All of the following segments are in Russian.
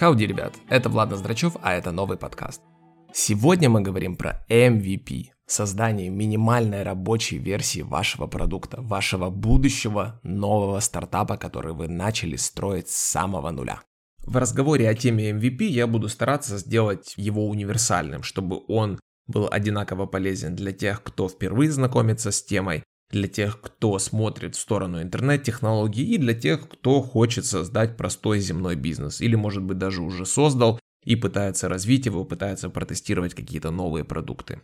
Хауди, ребят, это Влад Ноздрачев, а это новый подкаст. Сегодня мы говорим про MVP, создание минимальной рабочей версии вашего продукта, вашего будущего нового стартапа, который вы начали строить с самого нуля. В разговоре о теме MVP я буду стараться сделать его универсальным, чтобы он был одинаково полезен для тех, кто впервые знакомится с темой, для тех, кто смотрит в сторону интернет-технологий и для тех, кто хочет создать простой земной бизнес или может быть даже уже создал и пытается развить его, пытается протестировать какие-то новые продукты.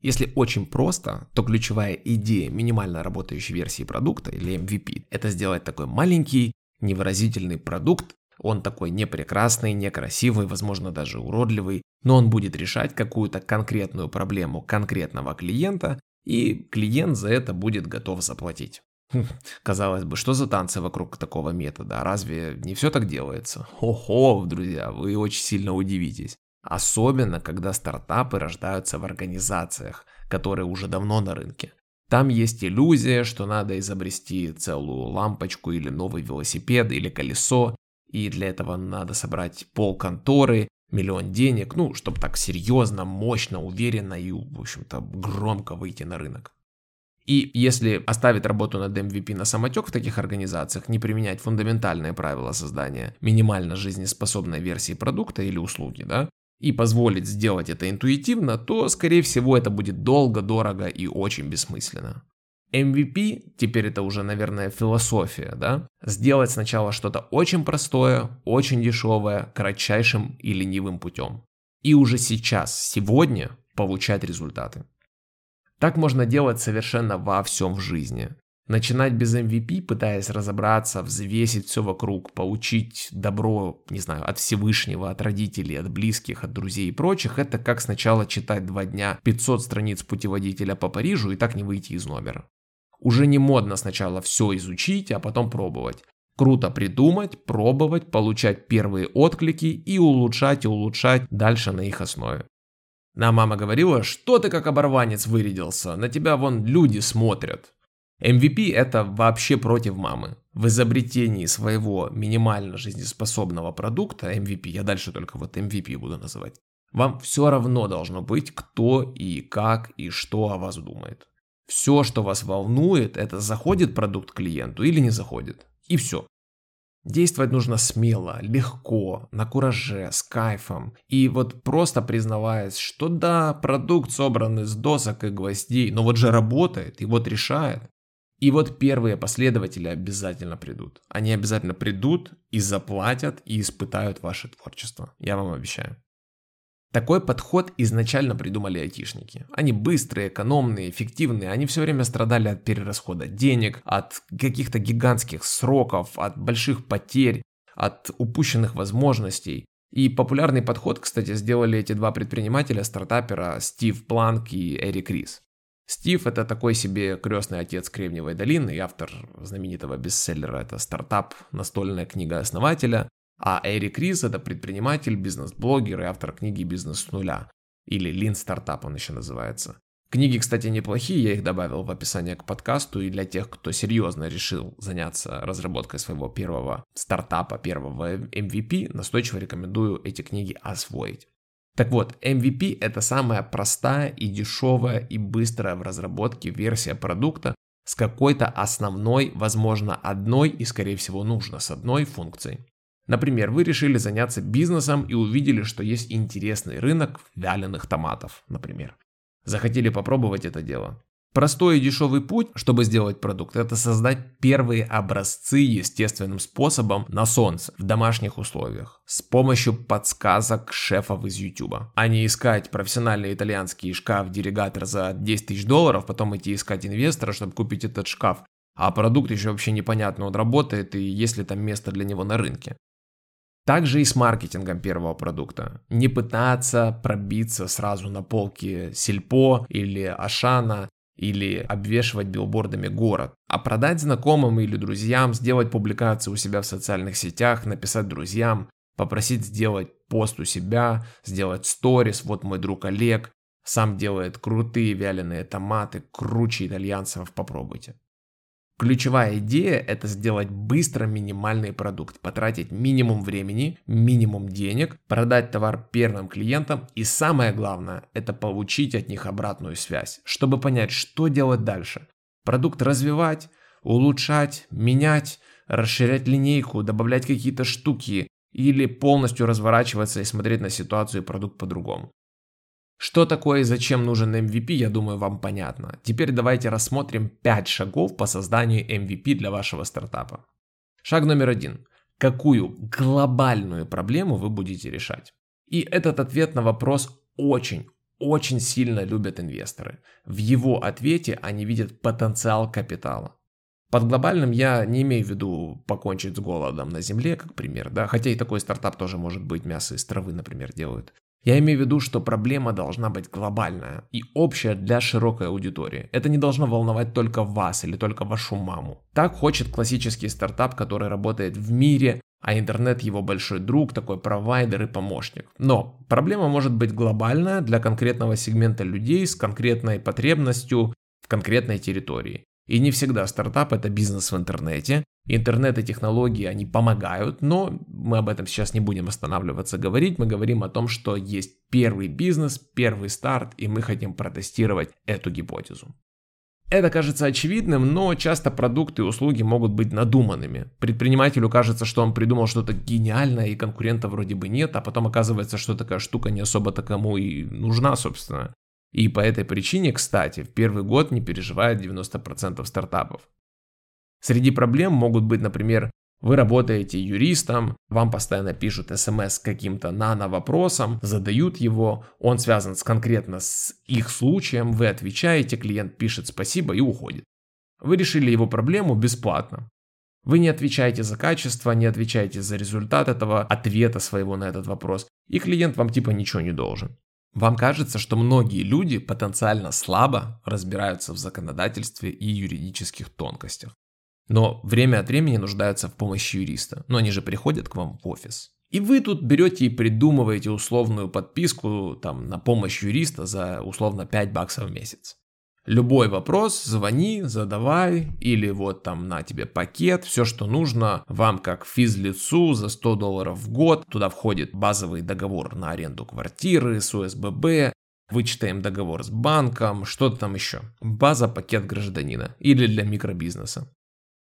Если очень просто, то ключевая идея минимально работающей версии продукта или MVP – это сделать такой маленький, невыразительный продукт, он такой не прекрасный, не красивый, возможно даже уродливый, но он будет решать какую-то конкретную проблему конкретного клиента и клиент за это будет готов заплатить. Хм, казалось бы, что за танцы вокруг такого метода? Разве не все так делается? Ого, друзья, вы очень сильно удивитесь. Особенно, когда стартапы рождаются в организациях, которые уже давно на рынке. Там есть иллюзия, что надо изобрести целую лампочку или новый велосипед или колесо, и для этого надо собрать пол конторы, миллион денег, ну, чтобы так серьезно, мощно, уверенно и, в общем-то, громко выйти на рынок. И если оставить работу над MVP на самотек в таких организациях, не применять фундаментальные правила создания минимально жизнеспособной версии продукта или услуги, да, и позволить сделать это интуитивно, то, скорее всего, это будет долго, дорого и очень бессмысленно. MVP, теперь это уже, наверное, философия, да? Сделать сначала что-то очень простое, очень дешевое, кратчайшим и ленивым путем. И уже сейчас, сегодня, получать результаты. Так можно делать совершенно во всем в жизни. Начинать без MVP, пытаясь разобраться, взвесить все вокруг, получить добро, не знаю, от Всевышнего, от родителей, от близких, от друзей и прочих, это как сначала читать два дня 500 страниц путеводителя по Парижу и так не выйти из номера. Уже не модно сначала все изучить, а потом пробовать. Круто придумать, пробовать, получать первые отклики и улучшать и улучшать дальше на их основе. Нам мама говорила, что ты как оборванец вырядился, на тебя вон люди смотрят. MVP это вообще против мамы. В изобретении своего минимально жизнеспособного продукта MVP, я дальше только вот MVP буду называть, вам все равно должно быть, кто и как и что о вас думает. Все, что вас волнует, это заходит продукт клиенту или не заходит. И все. Действовать нужно смело, легко, на кураже, с кайфом. И вот просто признаваясь, что да, продукт собран из досок и гвоздей, но вот же работает и вот решает. И вот первые последователи обязательно придут. Они обязательно придут и заплатят и испытают ваше творчество. Я вам обещаю. Такой подход изначально придумали айтишники. Они быстрые, экономные, эффективные, они все время страдали от перерасхода денег, от каких-то гигантских сроков, от больших потерь, от упущенных возможностей. И популярный подход, кстати, сделали эти два предпринимателя, стартапера Стив Планк и Эрик Рис. Стив это такой себе крестный отец Кремниевой долины и автор знаменитого бестселлера «Это стартап. Настольная книга основателя», а Эрик Рис это предприниматель, бизнес-блогер и автор книги «Бизнес с нуля». Или Lean Startup он еще называется. Книги, кстати, неплохие, я их добавил в описание к подкасту, и для тех, кто серьезно решил заняться разработкой своего первого стартапа, первого MVP, настойчиво рекомендую эти книги освоить. Так вот, MVP это самая простая и дешевая и быстрая в разработке версия продукта с какой-то основной, возможно, одной и, скорее всего, нужно с одной функцией. Например, вы решили заняться бизнесом и увидели, что есть интересный рынок вяленых томатов, например. Захотели попробовать это дело. Простой и дешевый путь, чтобы сделать продукт, это создать первые образцы естественным способом на солнце, в домашних условиях, с помощью подсказок шефов из YouTube, а не искать профессиональный итальянский шкаф-диригатор за 10 тысяч долларов, потом идти искать инвестора, чтобы купить этот шкаф, а продукт еще вообще непонятно, он работает и есть ли там место для него на рынке. Также и с маркетингом первого продукта. Не пытаться пробиться сразу на полки Сельпо или Ашана, или обвешивать билбордами город, а продать знакомым или друзьям, сделать публикацию у себя в социальных сетях, написать друзьям, попросить сделать пост у себя, сделать сторис, вот мой друг Олег, сам делает крутые вяленые томаты, круче итальянцев, попробуйте. Ключевая идея – это сделать быстро минимальный продукт, потратить минимум времени, минимум денег, продать товар первым клиентам и самое главное – это получить от них обратную связь, чтобы понять, что делать дальше. Продукт развивать, улучшать, менять, расширять линейку, добавлять какие-то штуки или полностью разворачиваться и смотреть на ситуацию и продукт по-другому. Что такое и зачем нужен MVP, я думаю, вам понятно. Теперь давайте рассмотрим 5 шагов по созданию MVP для вашего стартапа. Шаг номер один. Какую глобальную проблему вы будете решать? И этот ответ на вопрос очень, очень сильно любят инвесторы. В его ответе они видят потенциал капитала. Под глобальным я не имею в виду покончить с голодом на земле, как пример, да, хотя и такой стартап тоже может быть, мясо из травы, например, делают. Я имею в виду, что проблема должна быть глобальная и общая для широкой аудитории. Это не должно волновать только вас или только вашу маму. Так хочет классический стартап, который работает в мире, а интернет его большой друг, такой провайдер и помощник. Но проблема может быть глобальная для конкретного сегмента людей с конкретной потребностью в конкретной территории. И не всегда стартап это бизнес в интернете. Интернет и технологии, они помогают, но мы об этом сейчас не будем останавливаться говорить. Мы говорим о том, что есть первый бизнес, первый старт, и мы хотим протестировать эту гипотезу. Это кажется очевидным, но часто продукты и услуги могут быть надуманными. Предпринимателю кажется, что он придумал что-то гениальное и конкурента вроде бы нет, а потом оказывается, что такая штука не особо-то кому и нужна, собственно. И по этой причине, кстати, в первый год не переживает 90% стартапов. Среди проблем могут быть, например, вы работаете юристом, вам постоянно пишут смс с каким-то нано-вопросом, задают его, он связан с, конкретно с их случаем, вы отвечаете, клиент пишет спасибо и уходит. Вы решили его проблему бесплатно. Вы не отвечаете за качество, не отвечаете за результат этого ответа своего на этот вопрос, и клиент вам типа ничего не должен. Вам кажется, что многие люди потенциально слабо разбираются в законодательстве и юридических тонкостях. Но время от времени нуждаются в помощи юриста. Но они же приходят к вам в офис. И вы тут берете и придумываете условную подписку там, на помощь юриста за условно 5 баксов в месяц. Любой вопрос звони, задавай, или вот там на тебе пакет, все, что нужно вам как физлицу за 100 долларов в год. Туда входит базовый договор на аренду квартиры с УСББ, вычитаем договор с банком, что-то там еще. База пакет гражданина или для микробизнеса.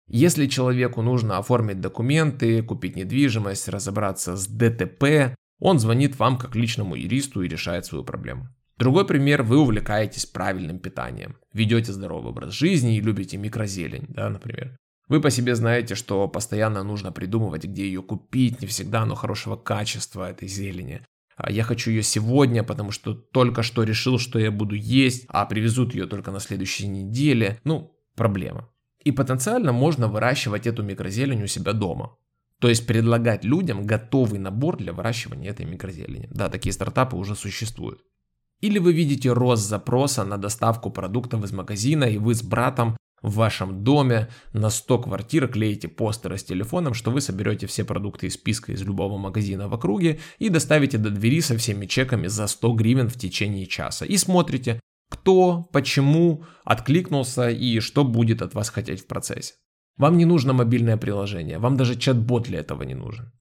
Если человеку нужно оформить документы, купить недвижимость, разобраться с ДТП, он звонит вам как личному юристу и решает свою проблему. Другой пример, вы увлекаетесь правильным питанием, ведете здоровый образ жизни и любите микрозелень, да, например. Вы по себе знаете, что постоянно нужно придумывать, где ее купить, не всегда оно хорошего качества этой зелени. А я хочу ее сегодня, потому что только что решил, что я буду есть, а привезут ее только на следующей неделе. Ну, проблема. И потенциально можно выращивать эту микрозелень у себя дома. То есть предлагать людям готовый набор для выращивания этой микрозелени. Да, такие стартапы уже существуют. Или вы видите рост запроса на доставку продуктов из магазина, и вы с братом в вашем доме на 100 квартир клеите постеры с телефоном, что вы соберете все продукты из списка из любого магазина в округе и доставите до двери со всеми чеками за 100 гривен в течение часа. И смотрите, кто, почему откликнулся и что будет от вас хотеть в процессе. Вам не нужно мобильное приложение, вам даже чат-бот для этого не нужен.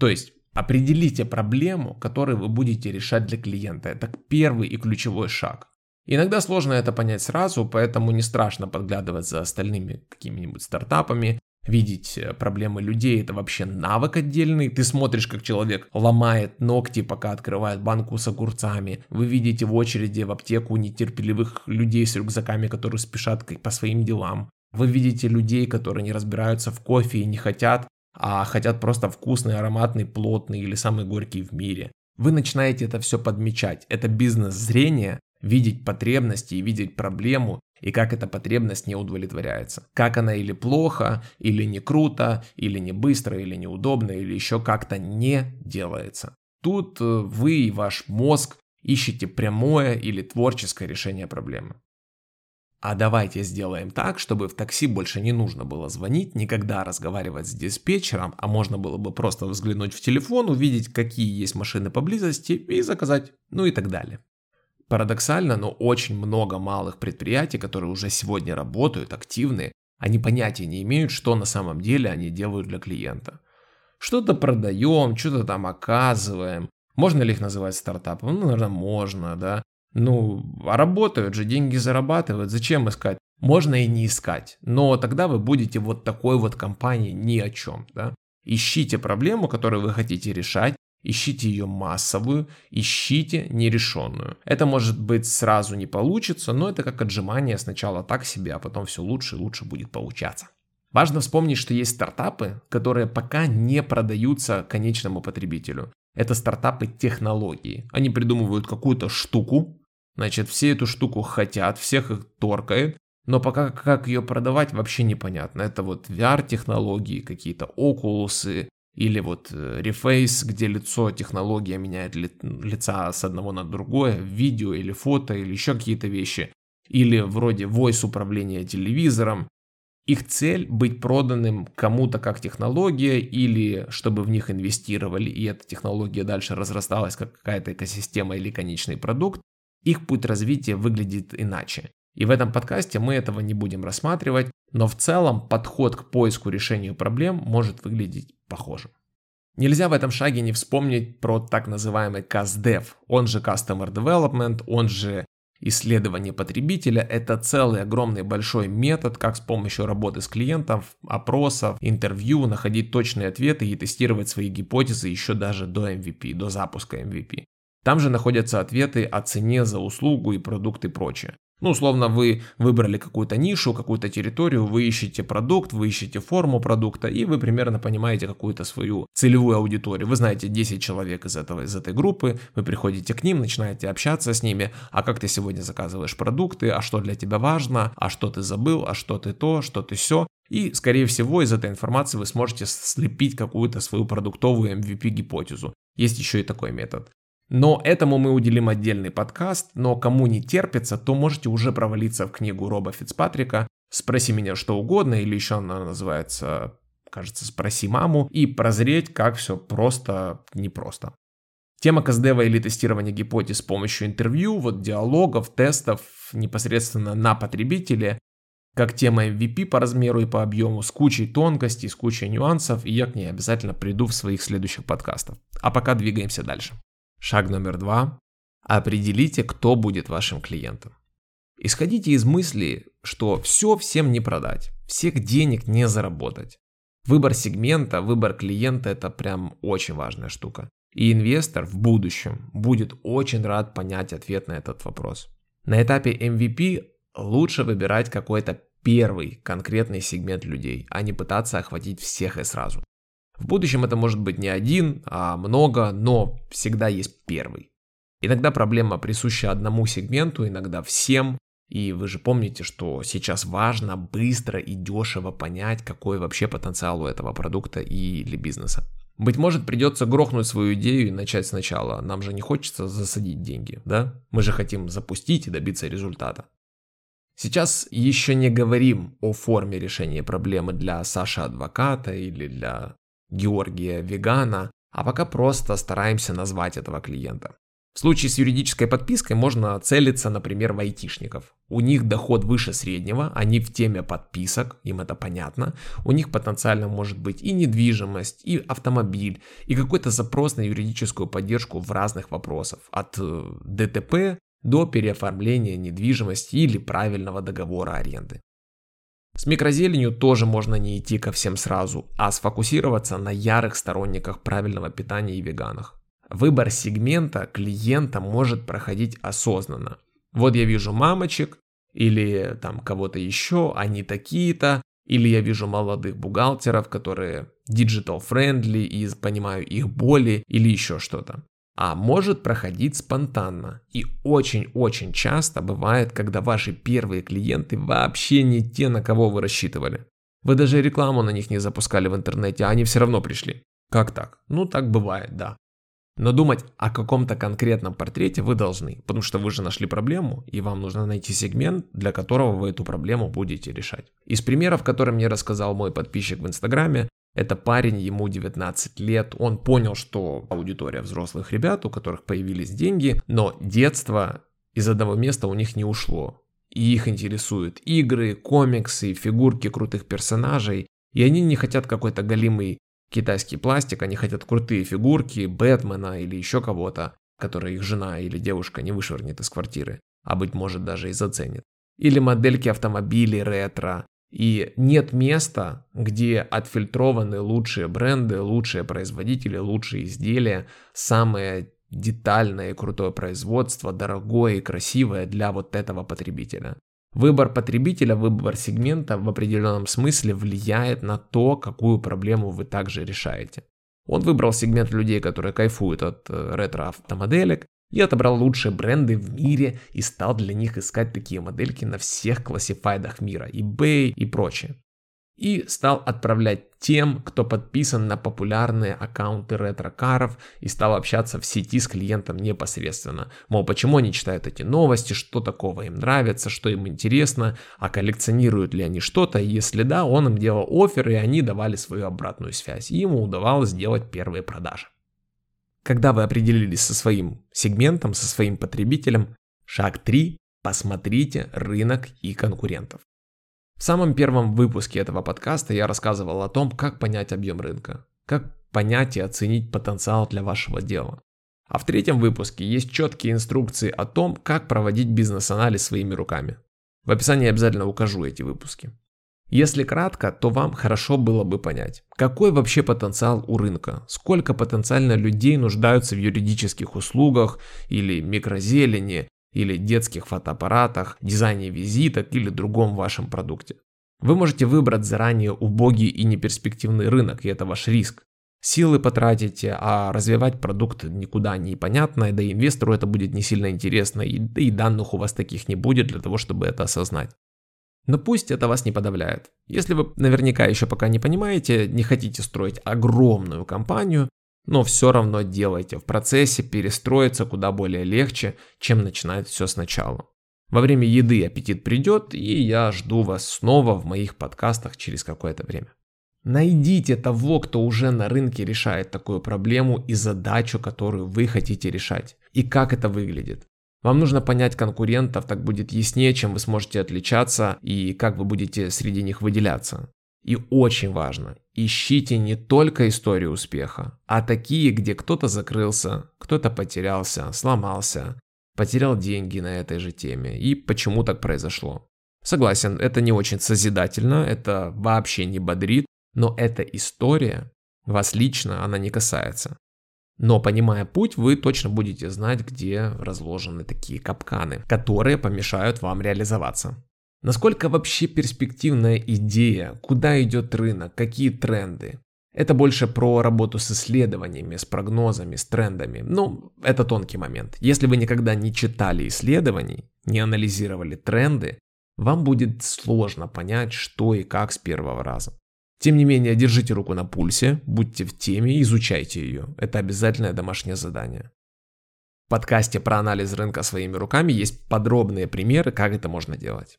То есть Определите проблему, которую вы будете решать для клиента. Это первый и ключевой шаг. Иногда сложно это понять сразу, поэтому не страшно подглядывать за остальными какими-нибудь стартапами, видеть э, проблемы людей, это вообще навык отдельный. Ты смотришь, как человек ломает ногти, пока открывает банку с огурцами. Вы видите в очереди в аптеку нетерпеливых людей с рюкзаками, которые спешат по своим делам. Вы видите людей, которые не разбираются в кофе и не хотят а хотят просто вкусный, ароматный, плотный или самый горький в мире. Вы начинаете это все подмечать. Это бизнес-зрение, видеть потребности и видеть проблему, и как эта потребность не удовлетворяется. Как она или плохо, или не круто, или не быстро, или неудобно, или еще как-то не делается. Тут э, вы и ваш мозг ищете прямое или творческое решение проблемы. А давайте сделаем так, чтобы в такси больше не нужно было звонить, никогда разговаривать с диспетчером, а можно было бы просто взглянуть в телефон, увидеть, какие есть машины поблизости и заказать, ну и так далее. Парадоксально, но очень много малых предприятий, которые уже сегодня работают, активны, Они понятия не имеют, что на самом деле они делают для клиента. Что-то продаем, что-то там оказываем. Можно ли их называть стартапом? Ну, наверное, можно, да. Ну, а работают же, деньги зарабатывают, зачем искать? Можно и не искать, но тогда вы будете вот такой вот компанией ни о чем, да. Ищите проблему, которую вы хотите решать, ищите ее массовую, ищите нерешенную. Это может быть сразу не получится, но это как отжимание сначала так себе, а потом все лучше и лучше будет получаться. Важно вспомнить, что есть стартапы, которые пока не продаются конечному потребителю. Это стартапы технологии. Они придумывают какую-то штуку, значит, все эту штуку хотят, всех их торкает, но пока как ее продавать вообще непонятно. Это вот VR-технологии, какие-то окулусы, или вот э, Reface, где лицо, технология меняет ли, лица с одного на другое, видео или фото, или еще какие-то вещи. Или вроде voice управления телевизором. Их цель быть проданным кому-то как технология или чтобы в них инвестировали и эта технология дальше разрасталась как какая-то экосистема или конечный продукт. Их путь развития выглядит иначе. И в этом подкасте мы этого не будем рассматривать, но в целом подход к поиску решению проблем может выглядеть похожим. Нельзя в этом шаге не вспомнить про так называемый CastDev, он же Customer Development, он же исследование потребителя. Это целый огромный большой метод, как с помощью работы с клиентом, опросов, интервью находить точные ответы и тестировать свои гипотезы еще даже до MVP, до запуска MVP. Там же находятся ответы о цене за услугу и продукты и прочее. Ну, условно, вы выбрали какую-то нишу, какую-то территорию, вы ищете продукт, вы ищете форму продукта, и вы примерно понимаете какую-то свою целевую аудиторию. Вы знаете 10 человек из, этого, из этой группы, вы приходите к ним, начинаете общаться с ними, а как ты сегодня заказываешь продукты, а что для тебя важно, а что ты забыл, а что ты то, что ты все. И, скорее всего, из этой информации вы сможете слепить какую-то свою продуктовую MVP-гипотезу. Есть еще и такой метод. Но этому мы уделим отдельный подкаст, но кому не терпится, то можете уже провалиться в книгу Роба Фицпатрика «Спроси меня что угодно» или еще она называется, кажется, «Спроси маму» и прозреть, как все просто непросто. Тема каздева или тестирования гипотез с помощью интервью, вот диалогов, тестов непосредственно на потребителе, как тема MVP по размеру и по объему, с кучей тонкостей, с кучей нюансов, и я к ней обязательно приду в своих следующих подкастах. А пока двигаемся дальше. Шаг номер два. Определите, кто будет вашим клиентом. Исходите из мысли, что все всем не продать, всех денег не заработать. Выбор сегмента, выбор клиента – это прям очень важная штука. И инвестор в будущем будет очень рад понять ответ на этот вопрос. На этапе MVP лучше выбирать какой-то первый конкретный сегмент людей, а не пытаться охватить всех и сразу. В будущем это может быть не один, а много, но всегда есть первый. Иногда проблема присуща одному сегменту, иногда всем. И вы же помните, что сейчас важно быстро и дешево понять, какой вообще потенциал у этого продукта или бизнеса. Быть может, придется грохнуть свою идею и начать сначала. Нам же не хочется засадить деньги, да? Мы же хотим запустить и добиться результата. Сейчас еще не говорим о форме решения проблемы для Саши Адвоката или для Георгия Вегана, а пока просто стараемся назвать этого клиента. В случае с юридической подпиской можно целиться, например, в айтишников. У них доход выше среднего, они в теме подписок, им это понятно. У них потенциально может быть и недвижимость, и автомобиль, и какой-то запрос на юридическую поддержку в разных вопросах. От э, ДТП до переоформления недвижимости или правильного договора аренды. С микрозеленью тоже можно не идти ко всем сразу, а сфокусироваться на ярых сторонниках правильного питания и веганах. Выбор сегмента клиента может проходить осознанно. Вот я вижу мамочек или там кого-то еще, они такие-то, или я вижу молодых бухгалтеров, которые digital friendly и понимаю их боли или еще что-то а может проходить спонтанно. И очень-очень часто бывает, когда ваши первые клиенты вообще не те, на кого вы рассчитывали. Вы даже рекламу на них не запускали в интернете, а они все равно пришли. Как так? Ну так бывает, да. Но думать о каком-то конкретном портрете вы должны, потому что вы же нашли проблему, и вам нужно найти сегмент, для которого вы эту проблему будете решать. Из примеров, которые мне рассказал мой подписчик в Инстаграме, это парень, ему 19 лет, он понял, что аудитория взрослых ребят, у которых появились деньги, но детство из одного места у них не ушло. и их интересуют игры, комиксы, фигурки крутых персонажей, и они не хотят какой-то голимый китайский пластик, они хотят крутые фигурки, Бэтмена или еще кого-то, который их жена или девушка не вышвырнет из квартиры, а быть может даже и заценит. Или модельки автомобилей ретро. И нет места, где отфильтрованы лучшие бренды, лучшие производители, лучшие изделия, самое детальное и крутое производство, дорогое и красивое для вот этого потребителя. Выбор потребителя, выбор сегмента в определенном смысле влияет на то, какую проблему вы также решаете. Он выбрал сегмент людей, которые кайфуют от э, ретро-автомоделек, и отобрал лучшие бренды в мире и стал для них искать такие модельки на всех классифайдах мира, eBay и прочее и стал отправлять тем, кто подписан на популярные аккаунты ретро-каров и стал общаться в сети с клиентом непосредственно. Мол, почему они читают эти новости, что такого им нравится, что им интересно, а коллекционируют ли они что-то, если да, он им делал офер, и они давали свою обратную связь, и ему удавалось сделать первые продажи. Когда вы определились со своим сегментом, со своим потребителем, шаг 3 – посмотрите рынок и конкурентов. В самом первом выпуске этого подкаста я рассказывал о том, как понять объем рынка, как понять и оценить потенциал для вашего дела. А в третьем выпуске есть четкие инструкции о том, как проводить бизнес-анализ своими руками. В описании обязательно укажу эти выпуски. Если кратко, то вам хорошо было бы понять, какой вообще потенциал у рынка, сколько потенциально людей нуждаются в юридических услугах или микрозелени, или детских фотоаппаратах, дизайне визиток или другом вашем продукте. Вы можете выбрать заранее убогий и неперспективный рынок, и это ваш риск. Силы потратите, а развивать продукт никуда не понятно, да и инвестору это будет не сильно интересно, и, да и данных у вас таких не будет для того, чтобы это осознать. Но пусть это вас не подавляет. Если вы наверняка еще пока не понимаете, не хотите строить огромную компанию, но все равно делайте. В процессе перестроиться куда более легче, чем начинать все сначала. Во время еды аппетит придет, и я жду вас снова в моих подкастах через какое-то время. Найдите того, кто уже на рынке решает такую проблему и задачу, которую вы хотите решать. И как это выглядит. Вам нужно понять конкурентов, так будет яснее, чем вы сможете отличаться и как вы будете среди них выделяться. И очень важно, ищите не только истории успеха, а такие, где кто-то закрылся, кто-то потерялся, сломался, потерял деньги на этой же теме и почему так произошло. Согласен, это не очень созидательно, это вообще не бодрит, но эта история вас лично, она не касается. Но понимая путь, вы точно будете знать, где разложены такие капканы, которые помешают вам реализоваться. Насколько вообще перспективная идея, куда идет рынок, какие тренды? Это больше про работу с исследованиями, с прогнозами, с трендами. Ну, это тонкий момент. Если вы никогда не читали исследований, не анализировали тренды, вам будет сложно понять, что и как с первого раза. Тем не менее, держите руку на пульсе, будьте в теме, изучайте ее. Это обязательное домашнее задание. В подкасте про анализ рынка своими руками есть подробные примеры, как это можно делать.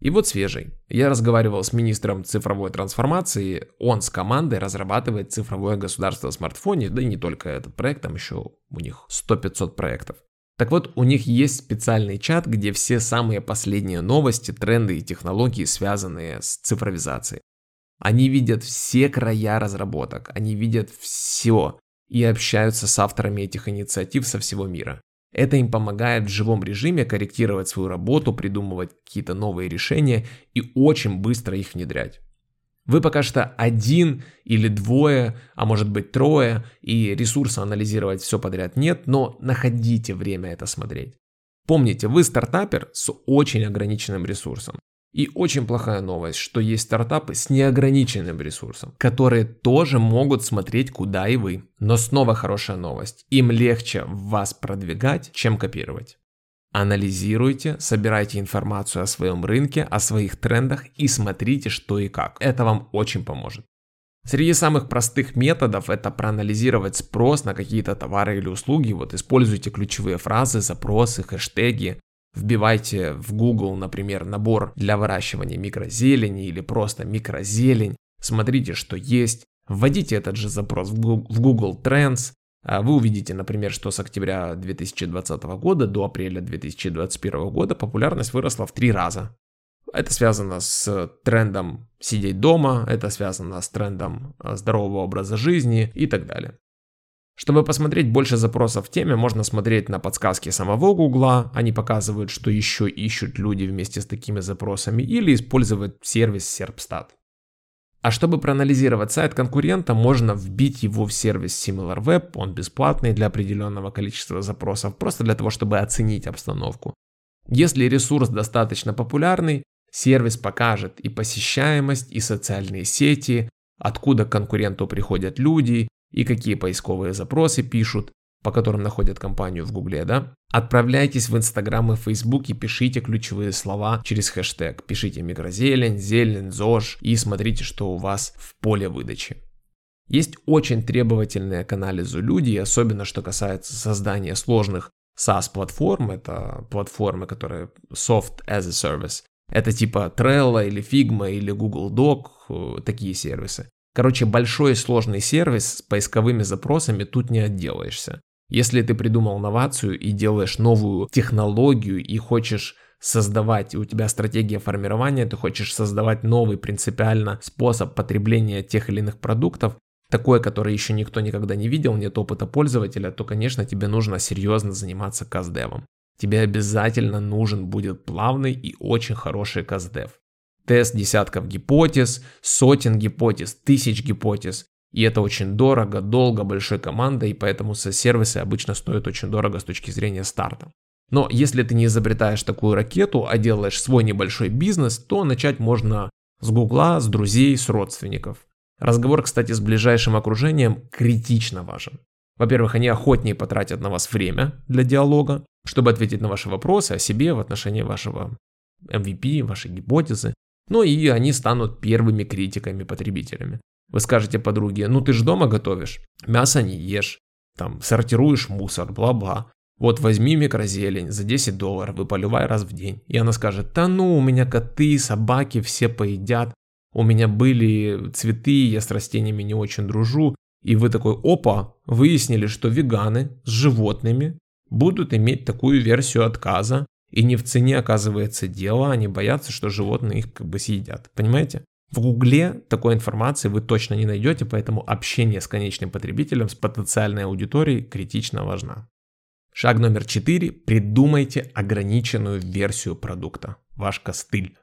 И вот свежий. Я разговаривал с министром цифровой трансформации, он с командой разрабатывает цифровое государство в смартфоне, да и не только этот проект, там еще у них 100-500 проектов. Так вот, у них есть специальный чат, где все самые последние новости, тренды и технологии, связанные с цифровизацией. Они видят все края разработок, они видят все и общаются с авторами этих инициатив со всего мира. Это им помогает в живом режиме корректировать свою работу, придумывать какие-то новые решения и очень быстро их внедрять. Вы пока что один или двое, а может быть трое, и ресурса анализировать все подряд нет, но находите время это смотреть. Помните, вы стартапер с очень ограниченным ресурсом. И очень плохая новость, что есть стартапы с неограниченным ресурсом, которые тоже могут смотреть куда и вы. Но снова хорошая новость, им легче вас продвигать, чем копировать. Анализируйте, собирайте информацию о своем рынке, о своих трендах и смотрите, что и как. Это вам очень поможет. Среди самых простых методов это проанализировать спрос на какие-то товары или услуги. Вот используйте ключевые фразы, запросы, хэштеги, Вбивайте в Google, например, набор для выращивания микрозелени или просто микрозелень. Смотрите, что есть. Вводите этот же запрос в Google Trends. А вы увидите, например, что с октября 2020 года до апреля 2021 года популярность выросла в три раза. Это связано с трендом сидеть дома, это связано с трендом здорового образа жизни и так далее. Чтобы посмотреть больше запросов в теме, можно смотреть на подсказки самого Гугла, они показывают, что еще ищут люди вместе с такими запросами, или использовать сервис Serpstat. А чтобы проанализировать сайт конкурента, можно вбить его в сервис SimilarWeb, он бесплатный для определенного количества запросов, просто для того, чтобы оценить обстановку. Если ресурс достаточно популярный, сервис покажет и посещаемость, и социальные сети, откуда к конкуренту приходят люди, и какие поисковые запросы пишут, по которым находят компанию в Гугле, да? Отправляйтесь в Инстаграм и Фейсбук и пишите ключевые слова через хэштег. Пишите микрозелень, зелень, ЗОЖ и смотрите, что у вас в поле выдачи. Есть очень требовательные к анализу люди, особенно что касается создания сложных SaaS-платформ, это платформы, которые Soft as a Service. Это типа Trello или Figma или Google Doc, э, такие сервисы. Короче, большой и сложный сервис с поисковыми запросами тут не отделаешься. Если ты придумал новацию и делаешь новую технологию и хочешь создавать, у тебя стратегия формирования, ты хочешь создавать новый принципиально способ потребления тех или иных продуктов, такой, который еще никто никогда не видел, нет опыта пользователя, то, конечно, тебе нужно серьезно заниматься каздевом. Тебе обязательно нужен будет плавный и очень хороший каздев тест десятков гипотез, сотен гипотез, тысяч гипотез. И это очень дорого, долго, большой командой, и поэтому сервисы обычно стоят очень дорого с точки зрения старта. Но если ты не изобретаешь такую ракету, а делаешь свой небольшой бизнес, то начать можно с гугла, с друзей, с родственников. Разговор, кстати, с ближайшим окружением критично важен. Во-первых, они охотнее потратят на вас время для диалога, чтобы ответить на ваши вопросы о себе в отношении вашего MVP, вашей гипотезы. Ну и они станут первыми критиками-потребителями. Вы скажете подруге, ну ты же дома готовишь, мясо не ешь, там сортируешь мусор, бла-бла. Вот возьми микрозелень за 10 долларов и поливай раз в день. И она скажет, да ну, у меня коты, собаки все поедят, у меня были цветы, я с растениями не очень дружу. И вы такой, опа, выяснили, что веганы с животными будут иметь такую версию отказа, и не в цене оказывается дело, они боятся, что животные их как бы съедят. Понимаете? В Гугле такой информации вы точно не найдете, поэтому общение с конечным потребителем, с потенциальной аудиторией критично важно. Шаг номер четыре. Придумайте ограниченную версию продукта. Ваш костыль.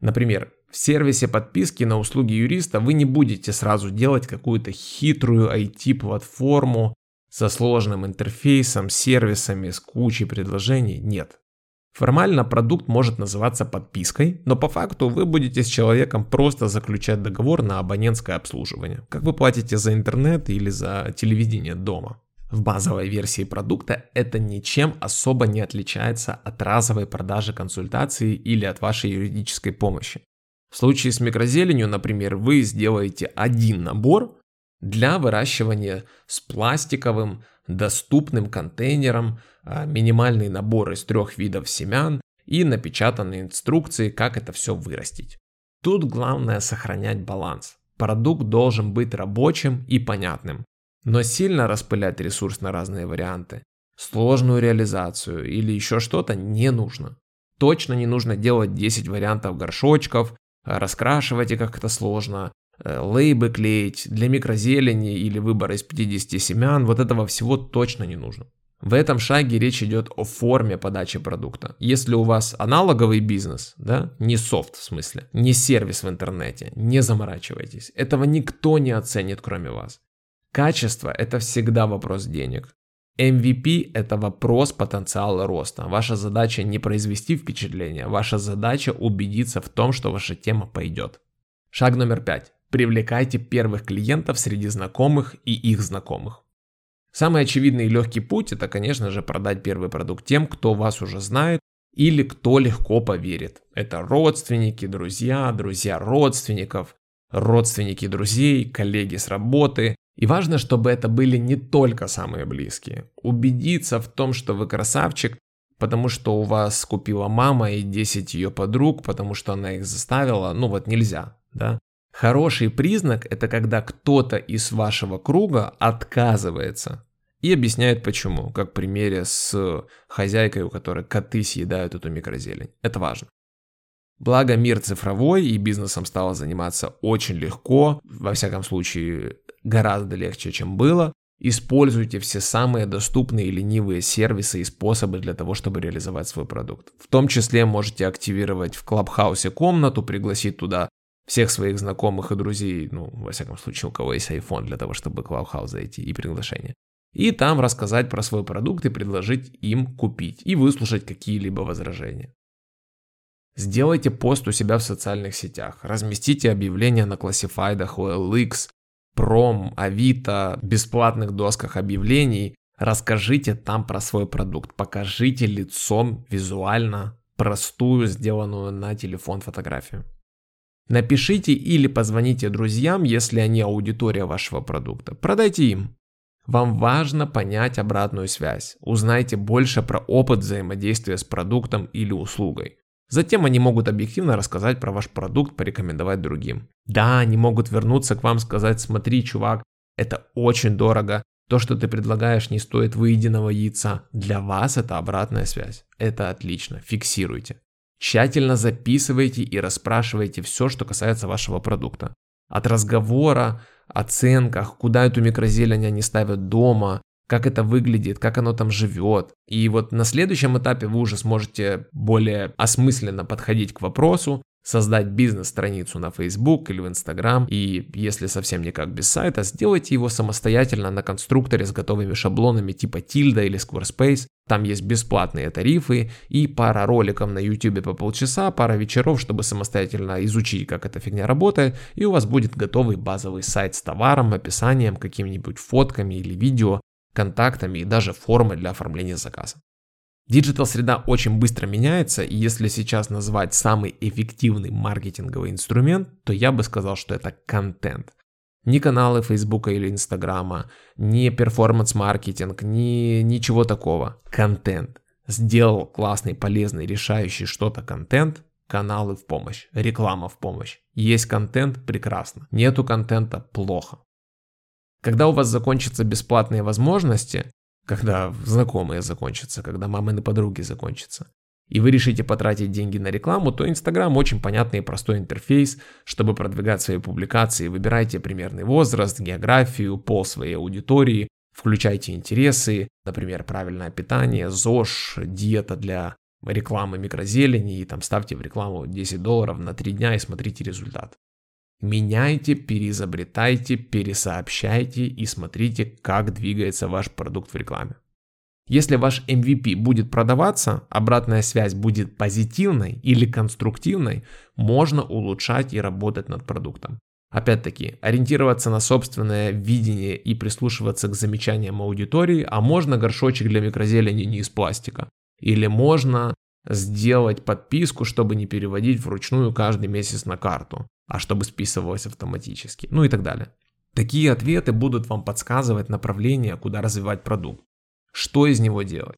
Например, в сервисе подписки на услуги юриста вы не будете сразу делать какую-то хитрую IT-платформу со сложным интерфейсом, сервисами, с кучей предложений. Нет. Формально продукт может называться подпиской, но по факту вы будете с человеком просто заключать договор на абонентское обслуживание, как вы платите за интернет или за телевидение дома. В базовой версии продукта это ничем особо не отличается от разовой продажи консультации или от вашей юридической помощи. В случае с микрозеленью, например, вы сделаете один набор для выращивания с пластиковым доступным контейнером, а, минимальный набор из трех видов семян и напечатанные инструкции, как это все вырастить. Тут главное сохранять баланс. Продукт должен быть рабочим и понятным, но сильно распылять ресурс на разные варианты, сложную реализацию или еще что-то не нужно. Точно не нужно делать 10 вариантов горшочков, раскрашивать их как-то сложно, лейбы клеить, для микрозелени или выбора из 50 семян, вот этого всего точно не нужно. В этом шаге речь идет о форме подачи продукта. Если у вас аналоговый бизнес, да, не софт в смысле, не сервис в интернете, не заморачивайтесь. Этого никто не оценит, кроме вас. Качество – это всегда вопрос денег. MVP – это вопрос потенциала роста. Ваша задача не произвести впечатление, ваша задача убедиться в том, что ваша тема пойдет. Шаг номер пять. Привлекайте первых клиентов среди знакомых и их знакомых. Самый очевидный и легкий путь – это, конечно же, продать первый продукт тем, кто вас уже знает или кто легко поверит. Это родственники, друзья, друзья родственников, родственники друзей, коллеги с работы. И важно, чтобы это были не только самые близкие. Убедиться в том, что вы красавчик, потому что у вас купила мама и 10 ее подруг, потому что она их заставила, ну вот нельзя, да. Хороший признак – это когда кто-то из вашего круга отказывается И объясняет почему, как в примере с хозяйкой, у которой коты съедают эту микрозелень. Это важно. Благо мир цифровой и бизнесом стало заниматься очень легко, во всяком случае гораздо легче, чем было. Используйте все самые доступные и ленивые сервисы и способы для того, чтобы реализовать свой продукт. В том числе можете активировать в Клабхаусе комнату, пригласить туда всех своих знакомых и друзей, ну, во всяком случае, у кого есть iPhone для того, чтобы Клабхаус зайти и приглашение. И там рассказать про свой продукт и предложить им купить и выслушать какие-либо возражения. Сделайте пост у себя в социальных сетях, разместите объявления на классифайдах OLX, Пром, Авито, бесплатных досках объявлений. Расскажите там про свой продукт, покажите лицом визуально простую, сделанную на телефон фотографию. Напишите или позвоните друзьям, если они аудитория вашего продукта. Продайте им. Вам важно понять обратную связь. Узнайте больше про опыт взаимодействия с продуктом или услугой. Затем они могут объективно рассказать про ваш продукт, порекомендовать другим. Да, они могут вернуться к вам, сказать, смотри, чувак, это очень дорого, то, что ты предлагаешь, не стоит выеденного яйца. Для вас это обратная связь. Это отлично, фиксируйте. Тщательно записывайте и расспрашивайте все, что касается вашего продукта. От разговора, оценках, куда эту микрозелень они ставят дома, как это выглядит, как оно там живет. И вот на следующем этапе вы уже сможете более осмысленно подходить к вопросу, создать бизнес-страницу на Facebook или в Instagram, и если совсем никак без сайта, сделайте его самостоятельно на конструкторе с готовыми шаблонами типа Tilda или Squarespace. Там есть бесплатные тарифы и пара роликов на YouTube по полчаса, пара вечеров, чтобы самостоятельно изучить, как эта фигня работает, и у вас будет готовый базовый сайт с товаром, описанием, какими-нибудь фотками или видео, контактами и даже формой для оформления заказа. Digital среда очень быстро меняется, и если сейчас назвать самый эффективный маркетинговый инструмент, то я бы сказал, что это контент. Ни каналы Фейсбука или Инстаграма, ни performance-маркетинг, ни ничего такого. Контент. Сделал классный, полезный, решающий что-то контент, каналы в помощь, реклама в помощь. Есть контент – прекрасно. Нету контента – плохо. Когда у вас закончатся бесплатные возможности, когда знакомые закончатся, когда мамины подруги закончатся, и вы решите потратить деньги на рекламу, то Инстаграм очень понятный и простой интерфейс, чтобы продвигать свои публикации. Выбирайте примерный возраст, географию, пол своей аудитории, включайте интересы, например, правильное питание, ЗОЖ, диета для рекламы микрозелени, и там ставьте в рекламу 10 долларов на 3 дня и смотрите результат. Меняйте, переизобретайте, пересообщайте и смотрите, как двигается ваш продукт в рекламе. Если ваш MVP будет продаваться, обратная связь будет позитивной или конструктивной, можно улучшать и работать над продуктом. Опять-таки, ориентироваться на собственное видение и прислушиваться к замечаниям аудитории, а можно горшочек для микрозелени не из пластика. Или можно сделать подписку, чтобы не переводить вручную каждый месяц на карту а чтобы списывалось автоматически, ну и так далее. Такие ответы будут вам подсказывать направление, куда развивать продукт, что из него делать.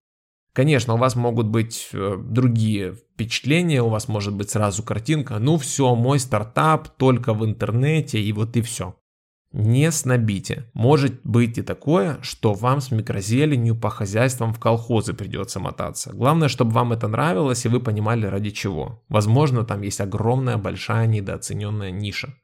Конечно, у вас могут быть э, другие впечатления, у вас может быть сразу картинка, ну все, мой стартап только в интернете и вот и все. Не снобите. Может быть и такое, что вам с микрозеленью по хозяйствам в колхозы придется мотаться. Главное, чтобы вам это нравилось и вы понимали ради чего. Возможно, там есть огромная большая недооцененная ниша.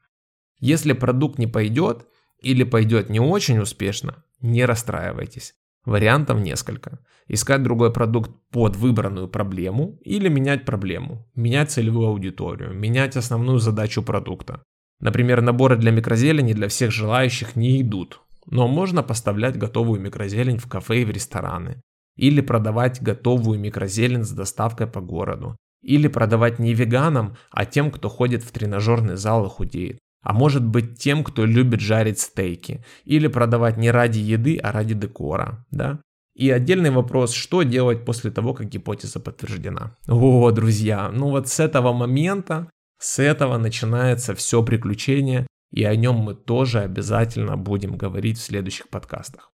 Если продукт не пойдет или пойдет не очень успешно, не расстраивайтесь. Вариантов несколько. Искать другой продукт под выбранную проблему или менять проблему, менять целевую аудиторию, менять основную задачу продукта. Например, наборы для микрозелени для всех желающих не идут, но можно поставлять готовую микрозелень в кафе и в рестораны. Или продавать готовую микрозелень с доставкой по городу. Или продавать не веганам, а тем, кто ходит в тренажерный зал и худеет. А может быть тем, кто любит жарить стейки. Или продавать не ради еды, а ради декора. Да? И отдельный вопрос, что делать после того, как гипотеза подтверждена. О, друзья, ну вот с этого момента с этого начинается все приключение, и о нем мы тоже обязательно будем говорить в следующих подкастах.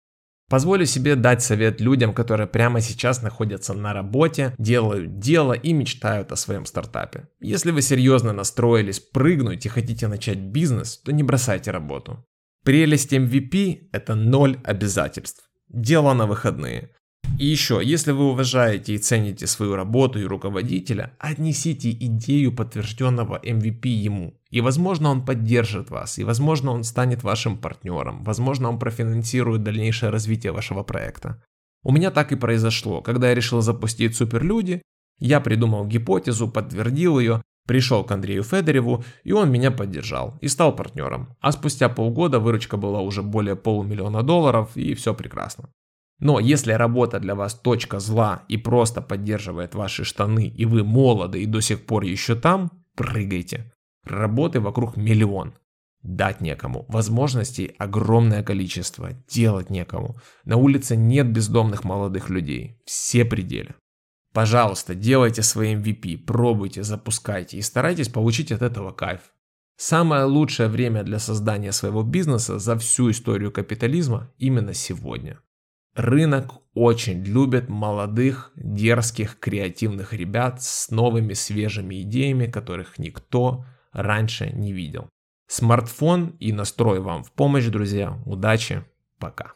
Позволю себе дать совет людям, которые прямо сейчас находятся на работе, делают дело и мечтают о своем стартапе. Если вы серьезно настроились прыгнуть и хотите начать бизнес, то не бросайте работу. Прелесть MVP – это ноль обязательств. дело на выходные. И еще, если вы уважаете и цените свою работу и руководителя, отнесите идею подтвержденного MVP ему. И возможно он поддержит вас, и возможно он станет вашим партнером, возможно он профинансирует дальнейшее развитие вашего проекта. У меня так и произошло, когда я решил запустить суперлюди, я придумал гипотезу, подтвердил ее, пришел к Андрею Федореву, и он меня поддержал и стал партнером. А спустя полгода выручка была уже более полумиллиона долларов, и все прекрасно. Но если работа для вас точка зла и просто поддерживает ваши штаны, и вы молоды и до сих пор еще там, прыгайте. Работы вокруг миллион. Дать некому. Возможностей огромное количество. Делать некому. На улице нет бездомных молодых людей. Все пределы. Пожалуйста, делайте своим MVP, пробуйте, запускайте и старайтесь получить от этого кайф. Самое лучшее время для создания своего бизнеса за всю историю капитализма именно сегодня. Рынок очень любит молодых, дерзких, креативных ребят с новыми свежими идеями, которых никто раньше не видел. Смартфон и настрой вам в помощь, друзья. Удачи, пока.